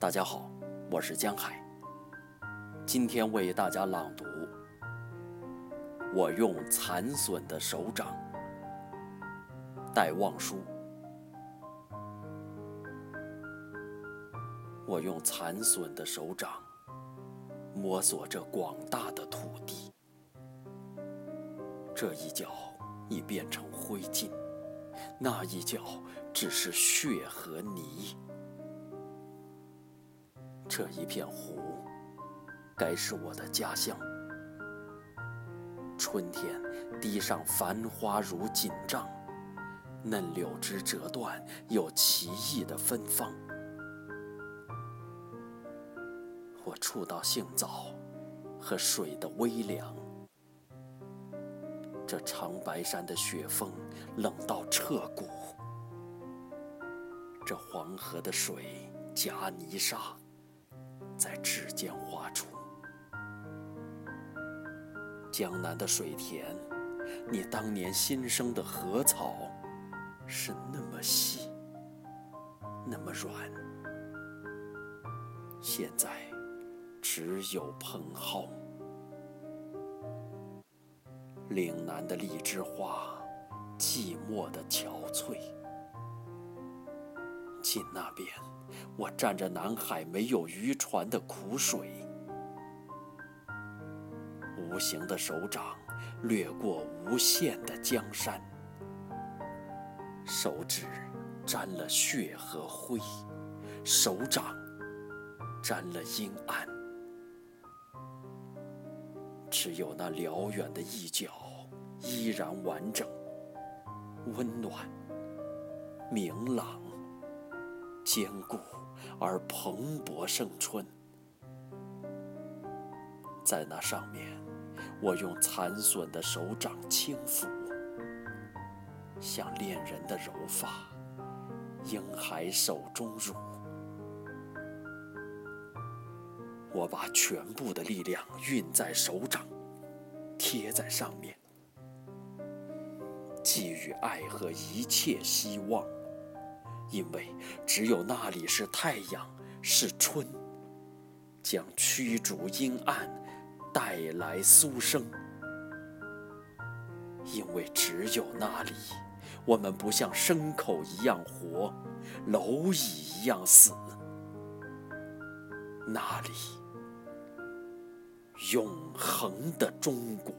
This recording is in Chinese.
大家好，我是江海。今天为大家朗读。我用残损的手掌，戴望舒。我用残损的手掌，摸索着广大的土地。这一脚已变成灰烬，那一脚只是血和泥。这一片湖，该是我的家乡。春天，地上繁花如锦帐，嫩柳枝折断，有奇异的芬芳。我触到杏枣和水的微凉。这长白山的雪峰冷到彻骨，这黄河的水夹泥沙。在指尖画出江南的水田，你当年新生的禾草是那么细，那么软，现在只有蓬蒿。岭南的荔枝花，寂寞的憔悴。近那边。我蘸着南海没有渔船的苦水，无形的手掌掠过无限的江山，手指沾了血和灰，手掌沾了阴暗，只有那辽远的一角依然完整、温暖、明朗。坚固而蓬勃盛春，在那上面，我用残损的手掌轻抚，像恋人的柔发，婴孩手中乳。我把全部的力量运在手掌，贴在上面，寄予爱和一切希望。因为只有那里是太阳，是春，将驱逐阴暗，带来苏生。因为只有那里，我们不像牲口一样活，蝼蚁一样死。那里，永恒的中国。